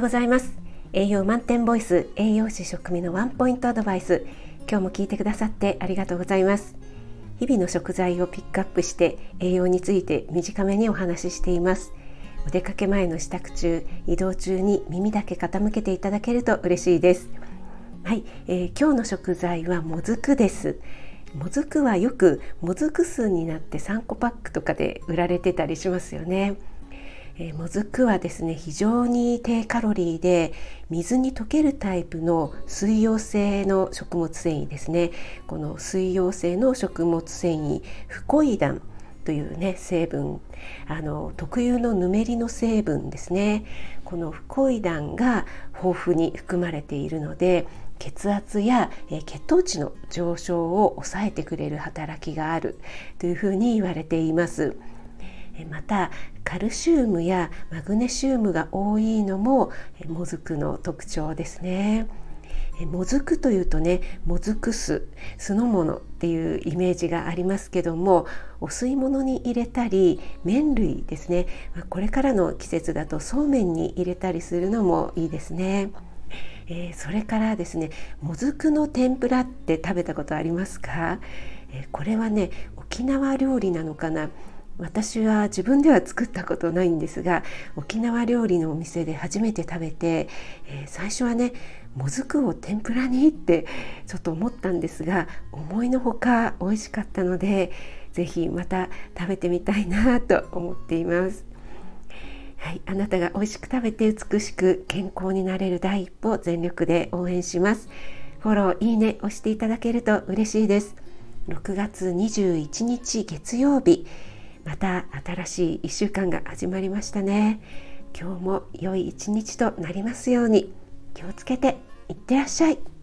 ございます。栄養満点ボイス栄養士食味のワンポイントアドバイス。今日も聞いてくださってありがとうございます。日々の食材をピックアップして栄養について短めにお話ししています。お出かけ前の支度中移動中に耳だけ傾けていただけると嬉しいです。はい、えー、今日の食材はもずくです。もずくはよくもずく酢になって3個パックとかで売られてたりしますよね。えー、もずくはですね非常に低カロリーで水に溶けるタイプの水溶性の食物繊維ですねこの水溶性の食物繊維フコイダンというね成分あの特有のぬめりの成分ですねこのフコイダンが豊富に含まれているので血圧や、血糖値の上昇を抑えてくれる働きがあるというふうに言われています。またカルシウムやマグネシウムが多いのももずくの特徴ですね。もずくというとねもずく酢酢の物っていうイメージがありますけどもお吸い物に入れたり麺類ですねこれからの季節だとそうめんに入れたりするのもいいですね。えー、それからですねもずくの天ぷらって食べたことありますか、えー、これはね沖縄料理なのかな？私は自分では作ったことないんですが沖縄料理のお店で初めて食べて、えー、最初はねもずくを天ぷらにってちょっと思ったんですが思いのほか美味しかったので是非また食べてみたいなと思っています。はい、あなたが美味しく食べて美しく健康になれる第一歩全力で応援します。フォロー、いいね押していただけると嬉しいです。6月21日月曜日また新しい1週間が始まりましたね。今日も良い一日となりますように。気をつけていってらっしゃい。